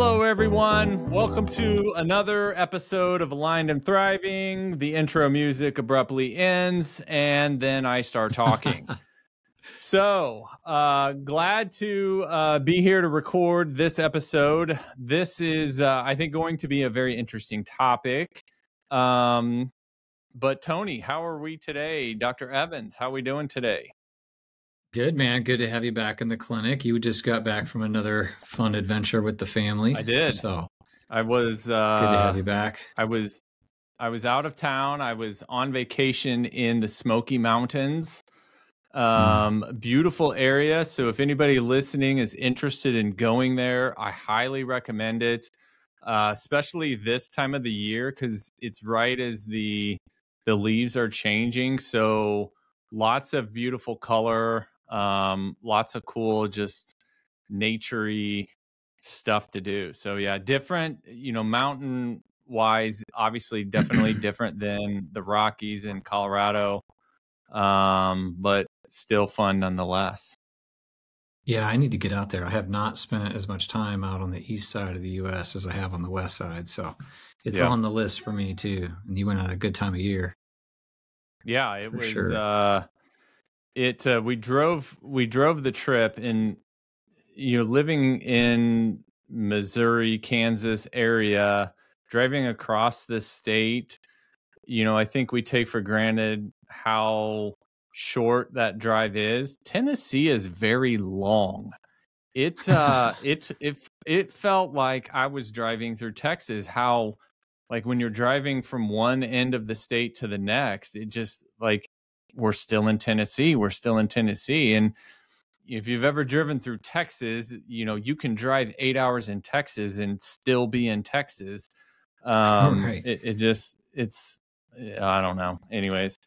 Hello, everyone. Welcome to another episode of Aligned and Thriving. The intro music abruptly ends, and then I start talking. so, uh, glad to uh, be here to record this episode. This is, uh, I think, going to be a very interesting topic. Um, but, Tony, how are we today? Dr. Evans, how are we doing today? Good man, good to have you back in the clinic. You just got back from another fun adventure with the family. I did. So I was uh, good to have you back. I was I was out of town. I was on vacation in the Smoky Mountains. Um, mm. beautiful area. So if anybody listening is interested in going there, I highly recommend it. Uh, especially this time of the year because it's right as the the leaves are changing. So lots of beautiful color um, lots of cool, just naturey stuff to do. So yeah, different, you know, mountain wise, obviously definitely different than the Rockies in Colorado. Um, but still fun nonetheless. Yeah, I need to get out there. I have not spent as much time out on the east side of the US as I have on the west side. So it's yeah. on the list for me too. And you went at a good time of year. Yeah, it was sure. uh it uh, we drove we drove the trip and you know living in Missouri, Kansas area, driving across the state, you know, I think we take for granted how short that drive is. Tennessee is very long. It uh it it it felt like I was driving through Texas how like when you're driving from one end of the state to the next, it just like we're still in Tennessee. We're still in Tennessee. And if you've ever driven through Texas, you know, you can drive eight hours in Texas and still be in Texas. Um, right. it, it just, it's, I don't know. Anyways.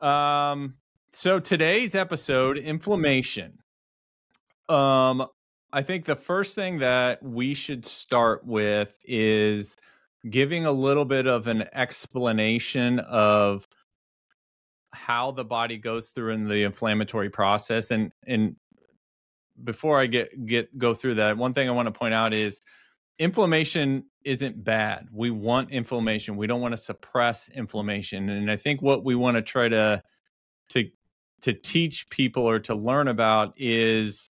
Um, so today's episode, inflammation. Um, I think the first thing that we should start with is giving a little bit of an explanation of how the body goes through in the inflammatory process and and before I get get go through that, one thing I want to point out is inflammation isn't bad. We want inflammation. We don't want to suppress inflammation. And I think what we want to try to to to teach people or to learn about is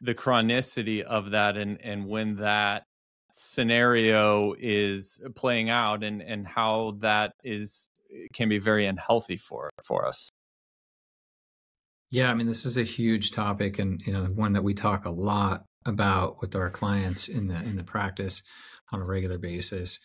the chronicity of that and and when that scenario is playing out and and how that is can be very unhealthy for for us. Yeah, I mean, this is a huge topic, and you know, one that we talk a lot about with our clients in the in the practice on a regular basis.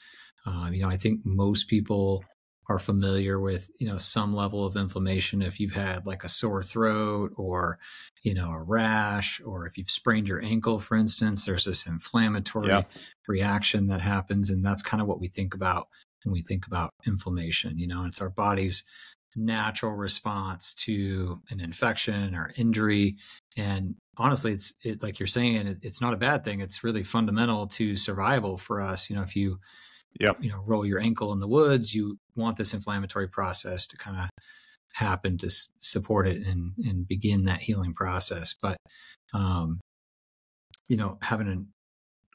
Uh, you know, I think most people are familiar with you know some level of inflammation if you've had like a sore throat or you know a rash or if you've sprained your ankle for instance there's this inflammatory yeah. reaction that happens and that's kind of what we think about when we think about inflammation. You know, it's our body's natural response to an infection or injury. And honestly, it's it, like you're saying, it, it's not a bad thing. It's really fundamental to survival for us. You know, if you yep. you know roll your ankle in the woods, you want this inflammatory process to kind of happen to s- support it and and begin that healing process. But um, you know, having a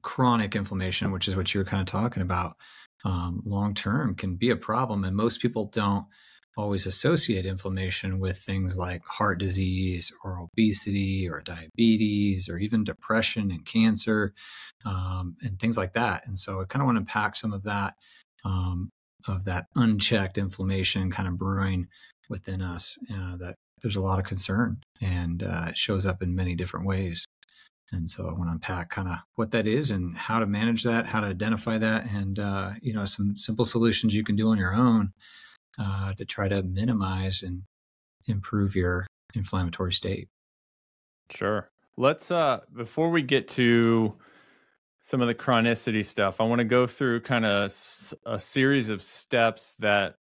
chronic inflammation, which is what you were kind of talking about, um, long term can be a problem. And most people don't always associate inflammation with things like heart disease or obesity or diabetes or even depression and cancer um, and things like that. And so I kind of want to unpack some of that, um, of that unchecked inflammation kind of brewing within us uh, that there's a lot of concern and uh, it shows up in many different ways. And so I want to unpack kind of what that is and how to manage that, how to identify that, and uh, you know some simple solutions you can do on your own uh, to try to minimize and improve your inflammatory state. Sure. Let's uh before we get to some of the chronicity stuff, I want to go through kind of a series of steps that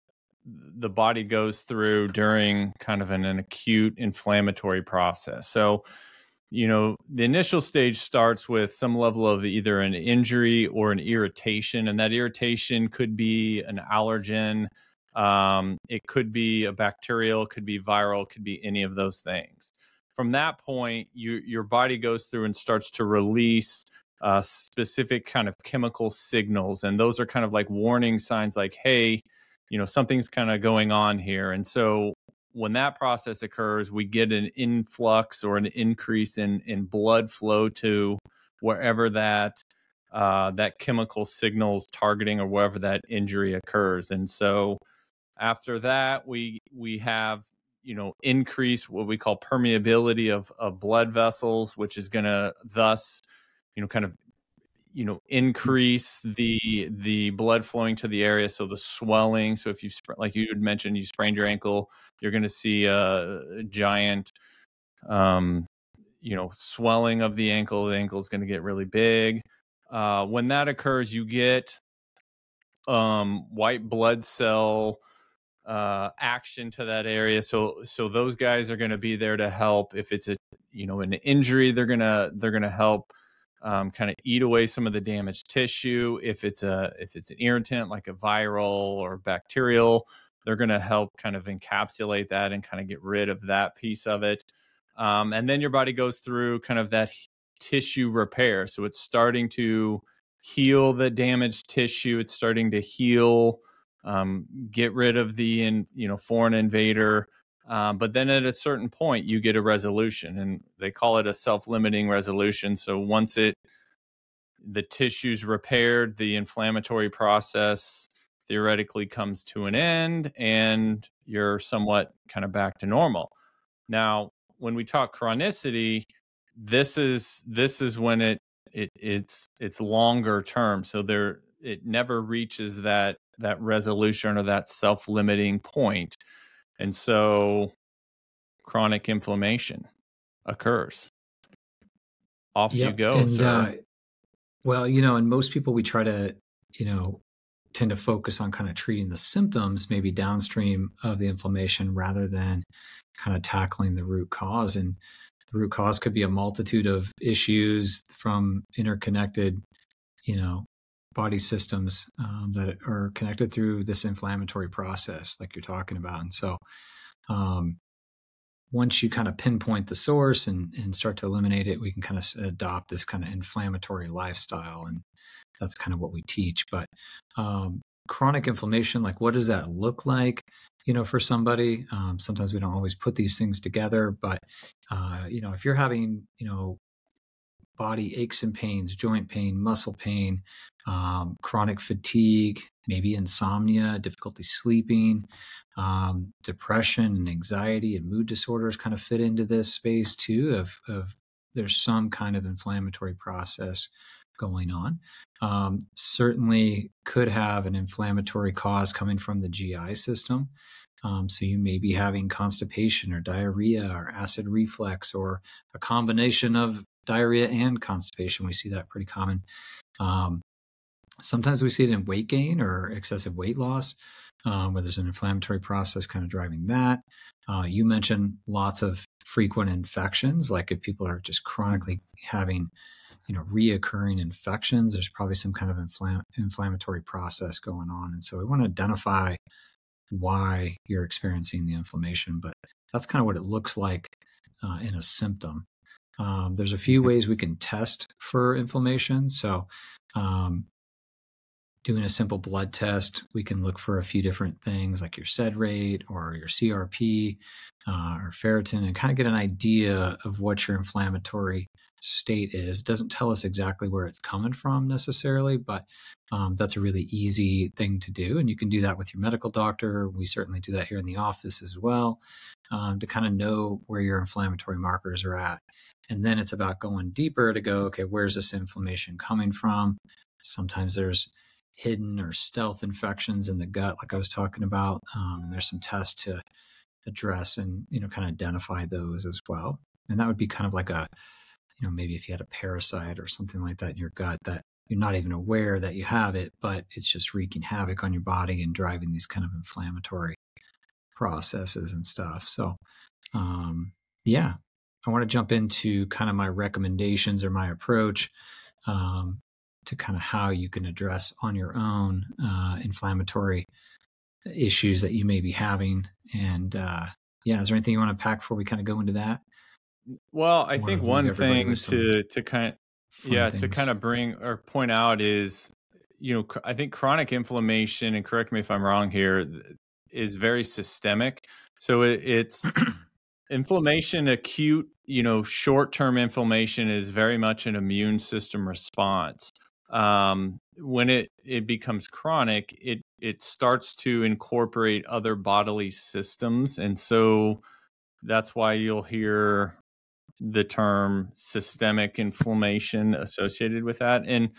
the body goes through during kind of an, an acute inflammatory process. So you know, the initial stage starts with some level of either an injury or an irritation, and that irritation could be an allergen. Um, it could be a bacterial, could be viral, could be any of those things. From that point, you, your body goes through and starts to release uh, specific kind of chemical signals, and those are kind of like warning signs, like, hey, you know, something's kind of going on here. And so when that process occurs, we get an influx or an increase in in blood flow to wherever that uh, that chemical signals targeting or wherever that injury occurs. And so after that, we we have you know increase what we call permeability of of blood vessels, which is going to thus you know kind of you know increase the the blood flowing to the area so the swelling so if you like you had mentioned you sprained your ankle you're going to see a giant um you know swelling of the ankle the ankle is going to get really big. Uh when that occurs you get um white blood cell uh action to that area so so those guys are going to be there to help. If it's a you know an injury they're going to they're going to help um, kind of eat away some of the damaged tissue. If it's a if it's an irritant like a viral or bacterial, they're going to help kind of encapsulate that and kind of get rid of that piece of it. Um, and then your body goes through kind of that tissue repair. So it's starting to heal the damaged tissue. It's starting to heal, um, get rid of the in, you know foreign invader. Um, but then at a certain point, you get a resolution, and they call it a self-limiting resolution. So once it the tissue's repaired, the inflammatory process theoretically comes to an end, and you're somewhat kind of back to normal. Now, when we talk chronicity, this is this is when it it it's it's longer term. So there it never reaches that that resolution or that self-limiting point and so chronic inflammation occurs. Off yep. you go, and, sir. Uh, well, you know, and most people we try to, you know, tend to focus on kind of treating the symptoms maybe downstream of the inflammation rather than kind of tackling the root cause. And the root cause could be a multitude of issues from interconnected, you know, body systems um, that are connected through this inflammatory process, like you're talking about. And so, um, once you kind of pinpoint the source and, and start to eliminate it, we can kind of adopt this kind of inflammatory lifestyle. And that's kind of what we teach. But um, chronic inflammation, like what does that look like? You know, for somebody, um, sometimes we don't always put these things together, but uh, you know, if you're having, you know, body aches and pains, joint pain, muscle pain, um, chronic fatigue, maybe insomnia, difficulty sleeping, um, depression and anxiety and mood disorders kind of fit into this space too. Of, of there's some kind of inflammatory process going on. Um, certainly could have an inflammatory cause coming from the GI system. Um, so you may be having constipation or diarrhea or acid reflux or a combination of diarrhea and constipation. We see that pretty common. Um, sometimes we see it in weight gain or excessive weight loss, um, where there's an inflammatory process kind of driving that. Uh, you mentioned lots of frequent infections, like if people are just chronically having, you know, reoccurring infections, there's probably some kind of infl- inflammatory process going on. And so we want to identify why you're experiencing the inflammation, but that's kind of what it looks like uh, in a symptom. Um, there's a few mm-hmm. ways we can test for inflammation. So, um, doing a simple blood test, we can look for a few different things like your SED rate or your CRP uh, or ferritin and kind of get an idea of what your inflammatory state is. It doesn't tell us exactly where it's coming from necessarily, but um, that's a really easy thing to do. And you can do that with your medical doctor. We certainly do that here in the office as well um, to kind of know where your inflammatory markers are at. And then it's about going deeper to go, okay, where's this inflammation coming from? Sometimes there's hidden or stealth infections in the gut, like I was talking about. Um, there's some tests to address and, you know, kind of identify those as well. And that would be kind of like a, you know, maybe if you had a parasite or something like that in your gut that you're not even aware that you have it, but it's just wreaking havoc on your body and driving these kind of inflammatory processes and stuff. So, um, yeah, I want to jump into kind of my recommendations or my approach um, to kind of how you can address on your own uh, inflammatory issues that you may be having. And uh, yeah, is there anything you want to pack before we kind of go into that? Well, I think one thing to to kind yeah things. to kind of bring or point out is you know i think chronic inflammation and correct me if i'm wrong here is very systemic so it, it's inflammation acute you know short-term inflammation is very much an immune system response um, when it it becomes chronic it it starts to incorporate other bodily systems and so that's why you'll hear the term systemic inflammation associated with that and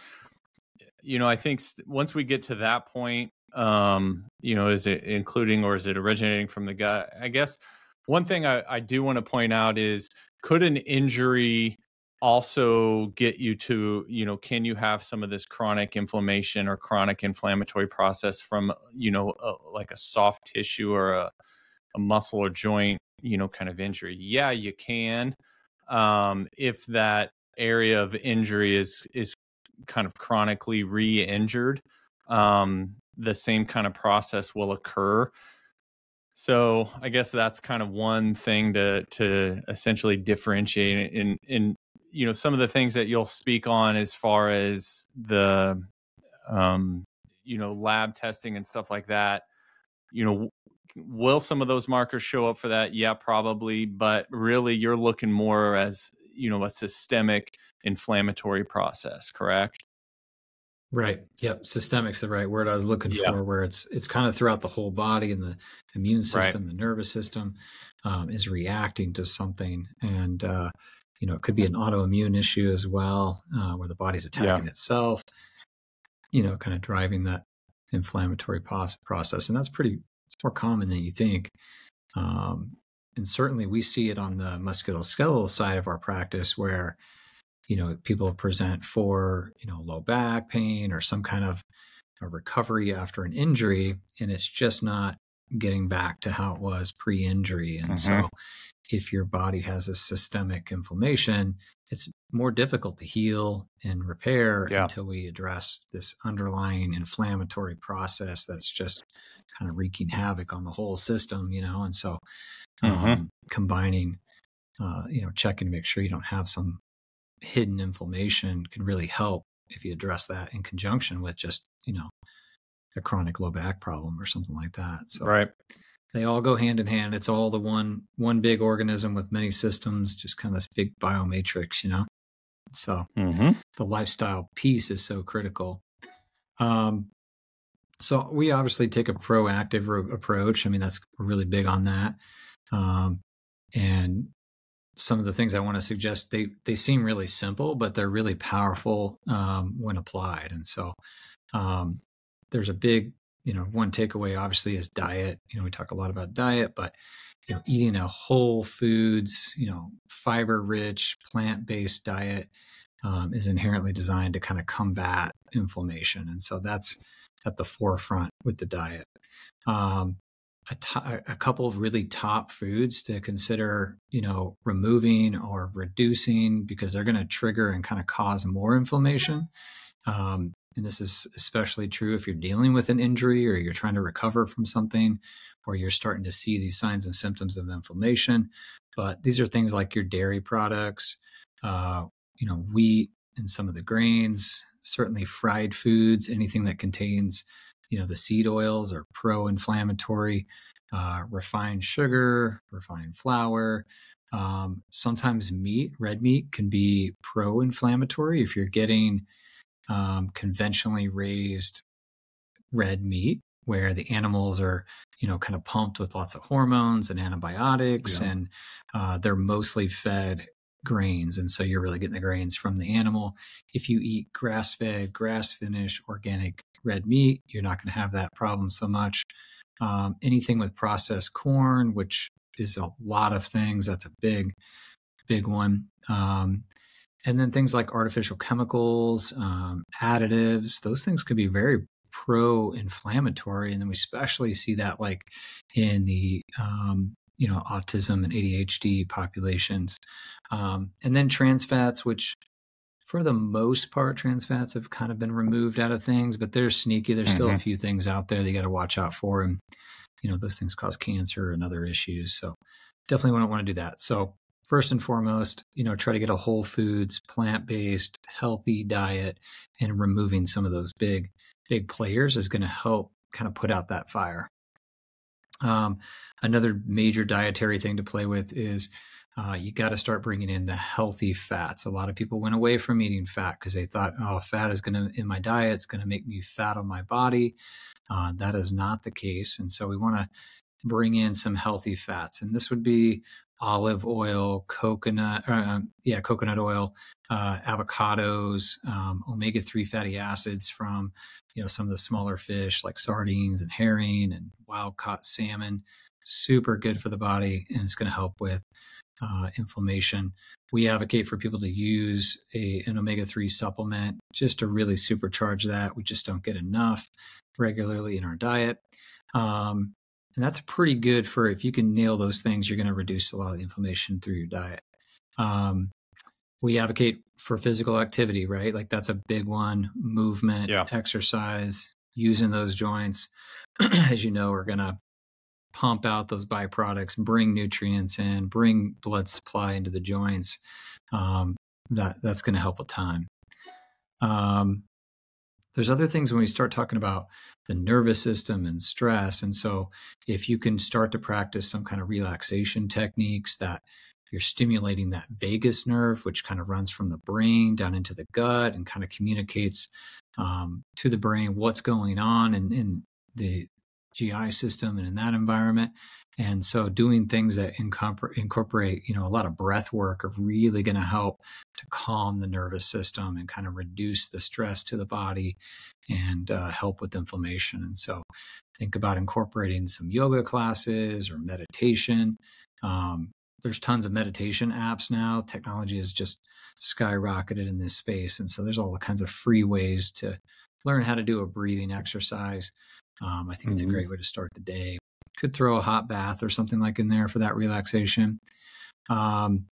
you know i think once we get to that point um you know is it including or is it originating from the gut? I guess one thing I, I do want to point out is could an injury also get you to, you know, can you have some of this chronic inflammation or chronic inflammatory process from, you know, a, like a soft tissue or a, a muscle or joint, you know, kind of injury? Yeah, you can. Um, if that area of injury is is kind of chronically re-injured, um, the same kind of process will occur. So I guess that's kind of one thing to to essentially differentiate in in you know some of the things that you'll speak on as far as the um you know lab testing and stuff like that. You know, will some of those markers show up for that? Yeah, probably, but really you're looking more as you know a systemic inflammatory process, correct? Right. Yep. Systemic's the right word I was looking yeah. for, where it's it's kind of throughout the whole body and the immune system, right. the nervous system um, is reacting to something, and uh, you know it could be an autoimmune issue as well, uh, where the body's attacking yeah. itself. You know, kind of driving that inflammatory process, and that's pretty it's more common than you think. Um, and certainly, we see it on the musculoskeletal side of our practice, where you know people present for you know low back pain or some kind of a recovery after an injury and it's just not getting back to how it was pre-injury and mm-hmm. so if your body has a systemic inflammation it's more difficult to heal and repair yeah. until we address this underlying inflammatory process that's just kind of wreaking havoc on the whole system you know and so mm-hmm. um, combining uh, you know checking to make sure you don't have some hidden inflammation can really help if you address that in conjunction with just, you know, a chronic low back problem or something like that. So right. they all go hand in hand. It's all the one one big organism with many systems, just kind of this big biomatrix, you know. So mm-hmm. the lifestyle piece is so critical. Um, so we obviously take a proactive re- approach. I mean, that's really big on that. Um, and some of the things I want to suggest they they seem really simple, but they're really powerful um, when applied. And so um, there's a big you know one takeaway obviously is diet. You know we talk a lot about diet, but you know eating a whole foods you know fiber rich plant based diet um, is inherently designed to kind of combat inflammation, and so that's at the forefront with the diet. Um, a, couple of really top foods to consider, you know, removing or reducing because they're going to trigger and kind of cause more inflammation. Um, and this is especially true if you're dealing with an injury or you're trying to recover from something or you're starting to see these signs and symptoms of inflammation. But these are things like your dairy products, uh, you know, wheat and some of the grains, certainly fried foods, anything that contains you know the seed oils are pro-inflammatory uh, refined sugar refined flour um, sometimes meat red meat can be pro-inflammatory if you're getting um, conventionally raised red meat where the animals are you know kind of pumped with lots of hormones and antibiotics yeah. and uh, they're mostly fed grains and so you're really getting the grains from the animal if you eat grass fed grass finished organic red meat, you're not going to have that problem so much. Um, anything with processed corn, which is a lot of things, that's a big, big one. Um, and then things like artificial chemicals, um, additives, those things could be very pro-inflammatory, and then we especially see that like in the um, you know autism and ADHD populations, um, and then trans fats, which for the most part, trans fats have kind of been removed out of things, but they're sneaky. There's mm-hmm. still a mm-hmm. few things out there that you got to watch out for. And, you know, those things cause cancer and other issues. So definitely wouldn't want to do that. So first and foremost, you know, try to get a whole foods, plant based, healthy diet, and removing some of those big, big players is going to help kind of put out that fire. Um, another major dietary thing to play with is uh, you got to start bringing in the healthy fats. A lot of people went away from eating fat because they thought, oh, fat is going to, in my diet, it's going to make me fat on my body. Uh, that is not the case. And so we want to bring in some healthy fats. And this would be olive oil, coconut, uh, yeah, coconut oil, uh, avocados, um, omega three fatty acids from you know some of the smaller fish like sardines and herring and wild caught salmon. Super good for the body, and it's going to help with uh, inflammation. We advocate for people to use a, an omega 3 supplement just to really supercharge that. We just don't get enough regularly in our diet. Um, and that's pretty good for if you can nail those things, you're going to reduce a lot of the inflammation through your diet. Um, we advocate for physical activity, right? Like that's a big one movement, yeah. exercise, using those joints, as you know, are going to pump out those byproducts, bring nutrients in, bring blood supply into the joints. Um, that that's going to help a ton. Um, there's other things when we start talking about the nervous system and stress. And so, if you can start to practice some kind of relaxation techniques that you're stimulating that vagus nerve, which kind of runs from the brain down into the gut and kind of communicates um, to the brain what's going on and, in the GI system and in that environment. And so doing things that incorporate, you know, a lot of breath work are really going to help to calm the nervous system and kind of reduce the stress to the body and uh, help with inflammation. And so think about incorporating some yoga classes or meditation. Um, there's tons of meditation apps now. Technology has just skyrocketed in this space. And so there's all kinds of free ways to learn how to do a breathing exercise. Um, I think mm-hmm. it's a mm-hmm. great way to start the day. Could throw a hot bath or something like in there for that relaxation. Um,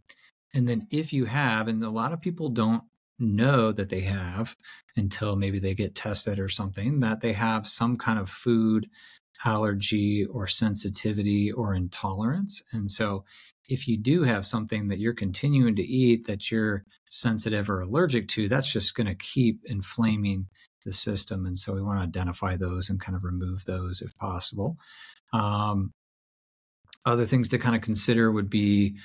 and then if you have, and a lot of people don't know that they have until maybe they get tested or something, that they have some kind of food allergy or sensitivity or intolerance. And so if you do have something that you're continuing to eat that you're sensitive or allergic to, that's just going to keep inflaming the system. And so we want to identify those and kind of remove those if possible. Um, other things to kind of consider would be,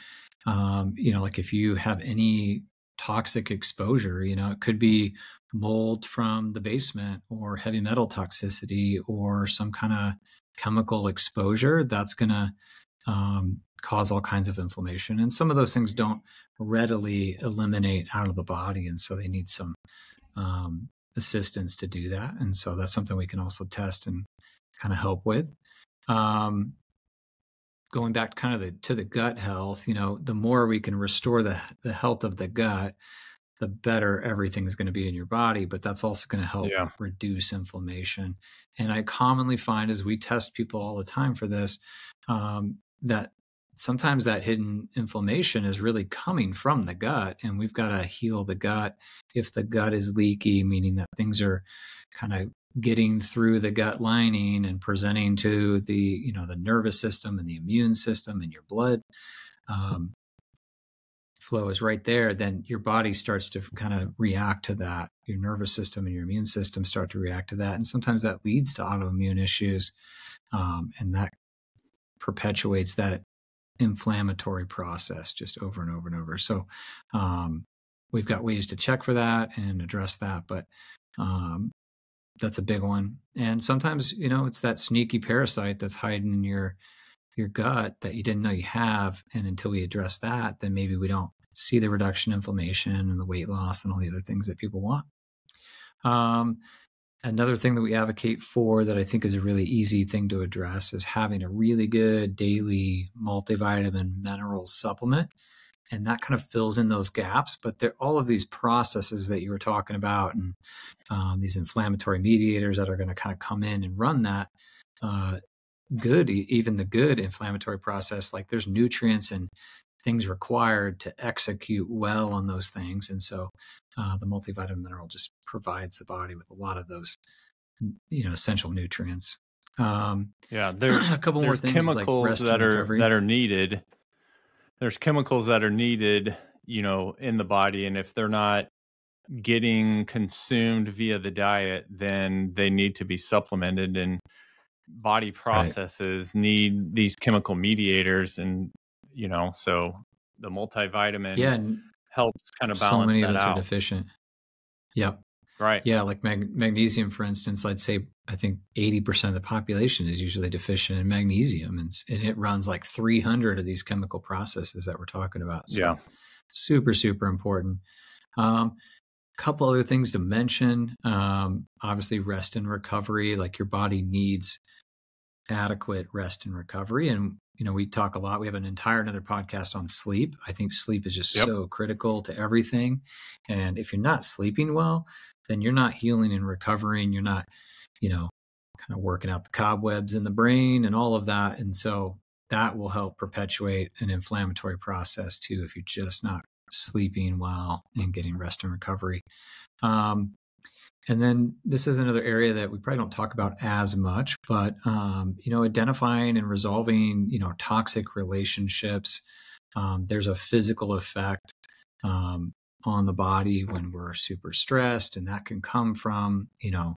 um, you know, like if you have any toxic exposure, you know, it could be mold from the basement or heavy metal toxicity or some kind of chemical exposure that's going to um, cause all kinds of inflammation. And some of those things don't readily eliminate out of the body. And so they need some um, assistance to do that. And so that's something we can also test and kind of help with. Um, going back kind of the, to the gut health, you know, the more we can restore the, the health of the gut, the better everything is going to be in your body, but that's also going to help yeah. reduce inflammation. And I commonly find as we test people all the time for this, um, that sometimes that hidden inflammation is really coming from the gut and we've got to heal the gut if the gut is leaky meaning that things are kind of getting through the gut lining and presenting to the you know the nervous system and the immune system and your blood um, flow is right there then your body starts to kind of react to that. Your nervous system and your immune system start to react to that and sometimes that leads to autoimmune issues um, and that perpetuates that inflammatory process just over and over and over. So um, we've got ways to check for that and address that, but um, that's a big one. And sometimes, you know, it's that sneaky parasite that's hiding in your your gut that you didn't know you have. And until we address that, then maybe we don't see the reduction in inflammation and the weight loss and all the other things that people want. Um, Another thing that we advocate for that I think is a really easy thing to address is having a really good daily multivitamin mineral supplement. And that kind of fills in those gaps. But there, all of these processes that you were talking about and um, these inflammatory mediators that are going to kind of come in and run that uh, good, even the good inflammatory process, like there's nutrients and things required to execute well on those things. And so uh, the multivitamin mineral just provides the body with a lot of those, you know, essential nutrients. Um, yeah, there's a couple there's more chemicals like that are recovery. that are needed there's chemicals that are needed, you know, in the body, and if they're not getting consumed via the diet, then they need to be supplemented and body processes right. need these chemical mediators and you know so the multivitamin yeah helps kind of balance so many that of us out. are deficient. Yep. Right. Yeah like mag- magnesium for instance i'd say i think 80% of the population is usually deficient in magnesium and, and it runs like 300 of these chemical processes that we're talking about so yeah. super super important. Um, couple other things to mention um, obviously rest and recovery like your body needs adequate rest and recovery. And you know we talk a lot. We have an entire another podcast on sleep. I think sleep is just yep. so critical to everything. And if you're not sleeping well then you're not healing and recovering. You're not you know kind of working out the cobwebs in the brain and all of that. And so that will help perpetuate an inflammatory process too if you're just not sleeping well and getting rest and recovery. Um, and then this is another area that we probably don't talk about as much, but um, you know, identifying and resolving you know toxic relationships. Um, there's a physical effect um, on the body when we're super stressed, and that can come from you know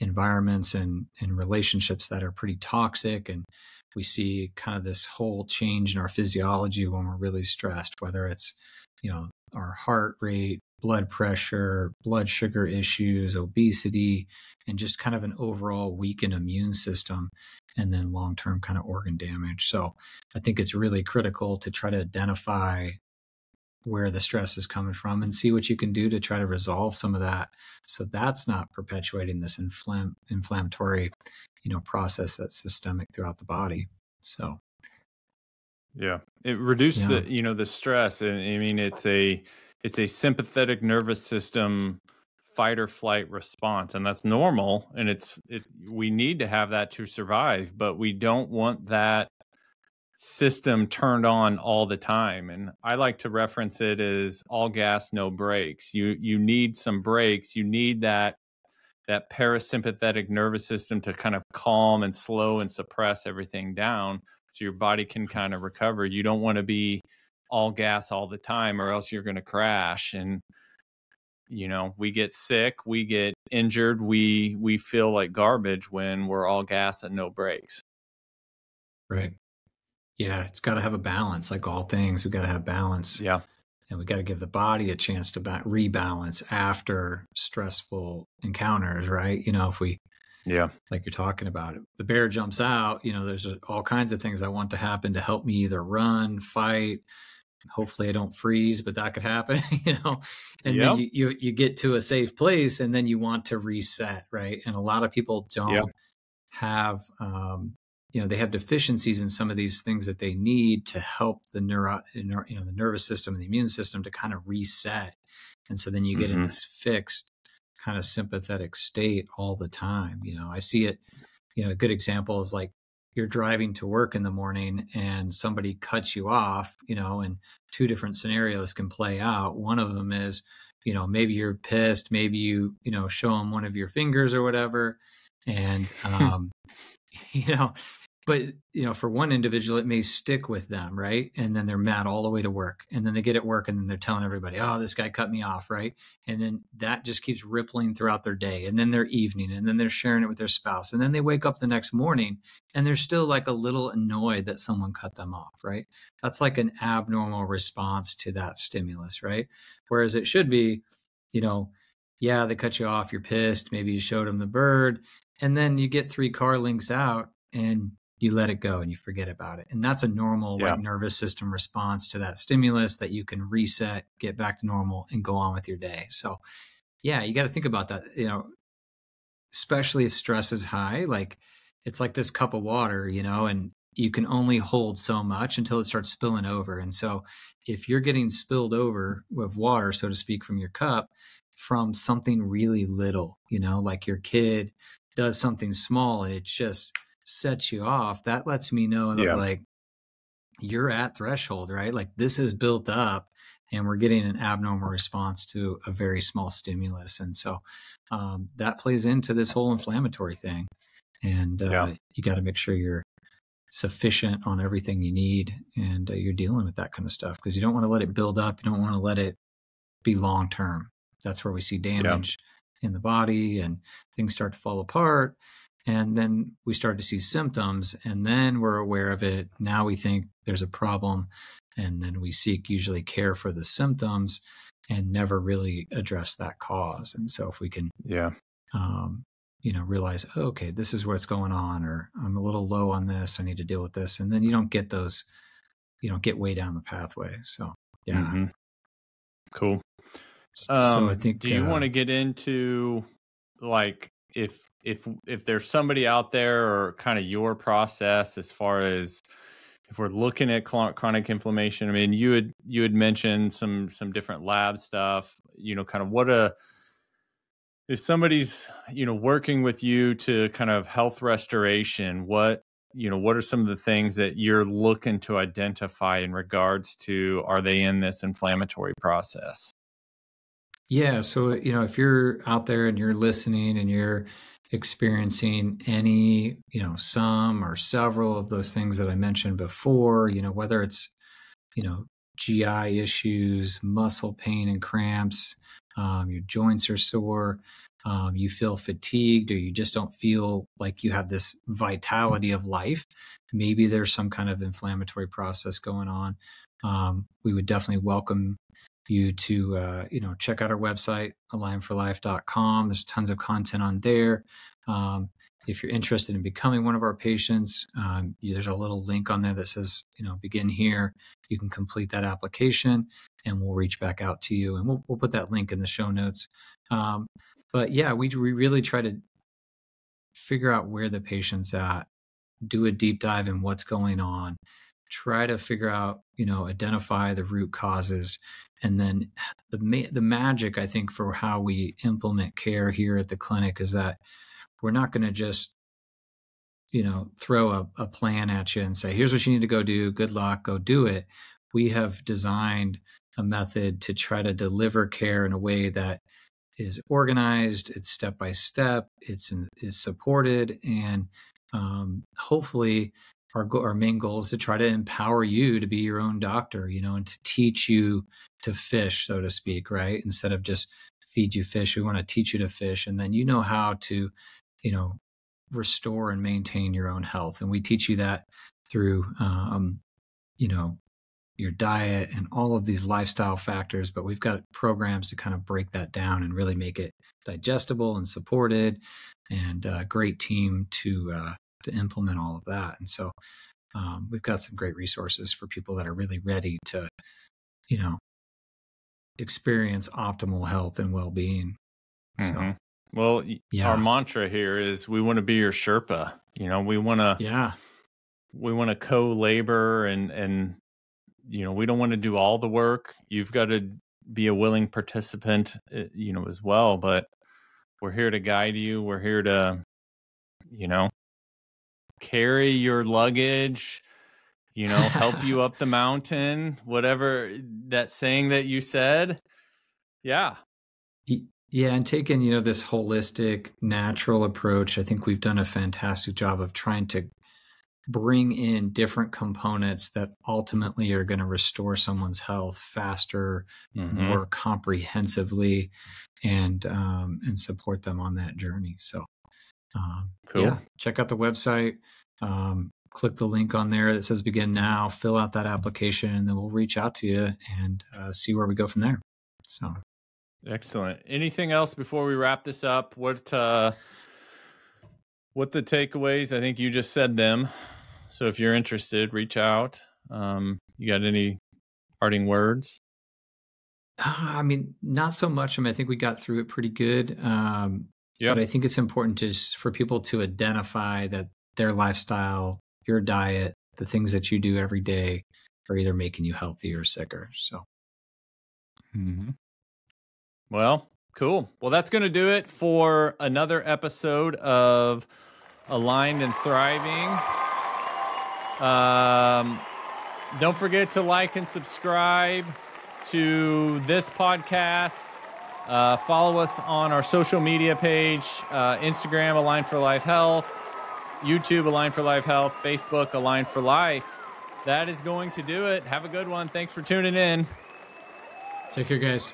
environments and and relationships that are pretty toxic and we see kind of this whole change in our physiology when we're really stressed whether it's you know our heart rate blood pressure, blood sugar issues, obesity, and just kind of an overall weakened immune system, and then long term kind of organ damage. So I think it's really critical to try to identify where the stress is coming from and see what you can do to try to resolve some of that so that's not perpetuating this inflam- inflammatory you know process that's systemic throughout the body so yeah it reduces yeah. the you know the stress and i mean it's a it's a sympathetic nervous system fight or flight response and that's normal and it's it we need to have that to survive but we don't want that system turned on all the time and i like to reference it as all gas no brakes. You you need some brakes. You need that that parasympathetic nervous system to kind of calm and slow and suppress everything down so your body can kind of recover. You don't want to be all gas all the time or else you're going to crash and you know we get sick we get injured we we feel like garbage when we're all gas and no brakes. Right. Yeah it's got to have a balance like all things we got to have balance yeah. and we got to give the body a chance to ba- rebalance after stressful encounters right? You know if we yeah. like you're talking about it the bear jumps out you know there's all kinds of things i want to happen to help me either run fight hopefully I don't freeze, but that could happen, you know. And yep. then you, you, you get to a safe place, and then you want to reset, right? And a lot of people don't yep. have, um, you know, they have deficiencies in some of these things that they need to help the neuro, you know, the nervous system and the immune system to kind of reset. And so then you get mm-hmm. in this fixed kind of sympathetic state all the time. You know, I see it. You know, a good example is like you're driving to work in the morning and somebody cuts you off, you know, and two different scenarios can play out. One of them is, you know, maybe you're pissed, maybe you, you know, show them one of your fingers or whatever. And, um, you know, but you know for one individual it may stick with them right? And then they're mad all the way to work and then they get at work and then they're telling everybody oh this guy cut me off right? And then that just keeps rippling throughout their day and then their evening and then they're sharing it with their spouse and then they wake up the next morning and they're still like a little annoyed that someone cut them off right? That's like an abnormal response to that stimulus right? Whereas it should be you know yeah they cut you off you're pissed maybe you showed them the bird and then you get three car links out and you let it go and you forget about it. And that's a normal yeah. like nervous system response to that stimulus that you can reset, get back to normal and go on with your day. So yeah, you got to think about that, you know, especially if stress is high, like it's like this cup of water, you know, and you can only hold so much until it starts spilling over. And so if you're getting spilled over with water, so to speak, from your cup from something really little, you know, like your kid does something small and it just sets you off, that lets me know that yeah. like you're at threshold, right? Like this is built up and we're getting an abnormal response to a very small stimulus. And so um, that plays into this whole inflammatory thing. And uh, yeah. you got to make sure you're sufficient on everything you need and uh, you're dealing with that kind of stuff because you don't want to let it build up you don't want to let it be long term that's where we see damage yeah. in the body and things start to fall apart and then we start to see symptoms and then we're aware of it. Now we think there's a problem and then we seek usually care for the symptoms and never really address that cause. And so if we can yeah. um, you know realize oh, okay this is what's going on or i'm a little low on this i need to deal with this and then you don't get those you don't get way down the pathway. So yeah. Mm-hmm. cool. So um, i think do you uh, want to get into like if if if there's somebody out there or kind of your process as far as if we're looking at chronic inflammation i mean you had you had mentioned some some different lab stuff you know kind of what a if somebody's you know working with you to kind of health restoration what you know what are some of the things that you're looking to identify in regards to are they in this inflammatory process yeah so you know if you're out there and you're listening and you're experiencing any you know some or several of those things that i mentioned before you know whether it's you know gi issues muscle pain and cramps um, your joints are sore, um, you feel fatigued, or you just don't feel like you have this vitality of life, maybe there's some kind of inflammatory process going on. Um, we would definitely welcome you to uh, you know check out our website alignforlife.com there's tons of content on there. Um, if you're interested in becoming one of our patients um, there's a little link on there that says you know begin here. You can complete that application and we'll reach back out to you and we'll, we'll put that link in the show notes. Um, but yeah we, we really try to figure out where the patient's at do a deep dive in what's going on try to figure out you know identify the root causes and then the ma- the magic i think for how we implement care here at the clinic is that we're not going to just you know throw a, a plan at you and say here's what you need to go do. Good luck. Go do it. We have designed a method to try to deliver care in a way that is organized, it's step by step, it's in, is supported, and um, hopefully our our main goal is to try to empower you to be your own doctor, you know, and to teach you to fish, so to speak, right? Instead of just feed you fish, we want to teach you to fish, and then you know how to, you know, restore and maintain your own health, and we teach you that through, um, you know, your diet and all of these lifestyle factors, but we've got programs to kind of break that down and really make it digestible and supported, and a great team to uh, to implement all of that. And so um, we've got some great resources for people that are really ready to, you know, experience optimal health and well being. Mm-hmm. So, well, yeah. our mantra here is we want to be your Sherpa. You know, we want to, yeah, we want to co-labor and and you know we don't want to do all the work you've got to be a willing participant eh, you know as well but we're here to guide you we're here to you know carry your luggage you know help you up the mountain whatever that saying that you said yeah yeah and taking you know this holistic natural approach i think we've done a fantastic job of trying to bring in different components that ultimately are going to restore someone's health faster, mm-hmm. more comprehensively, and um, and support them on that journey. So, um, cool. yeah, check out the website. Um, click the link on there that says "Begin Now." Fill out that application, and then we'll reach out to you and uh, see where we go from there. So, excellent. Anything else before we wrap this up? What uh, what the takeaways? I think you just said them. So if you're interested, reach out. Um, you got any parting words? Uh, I mean, not so much. I mean, I think we got through it pretty good. Um, yep. But I think it's important just for people to identify that their lifestyle, your diet, the things that you do every day are either making you healthy or sicker. So, mm-hmm. well, cool. Well, that's going to do it for another episode of Aligned and Thriving. Um, don't forget to like and subscribe to this podcast. Uh, follow us on our social media page uh, Instagram, Align for Life Health, YouTube, Align for Life Health, Facebook, Align for Life. That is going to do it. Have a good one. Thanks for tuning in. Take care, guys.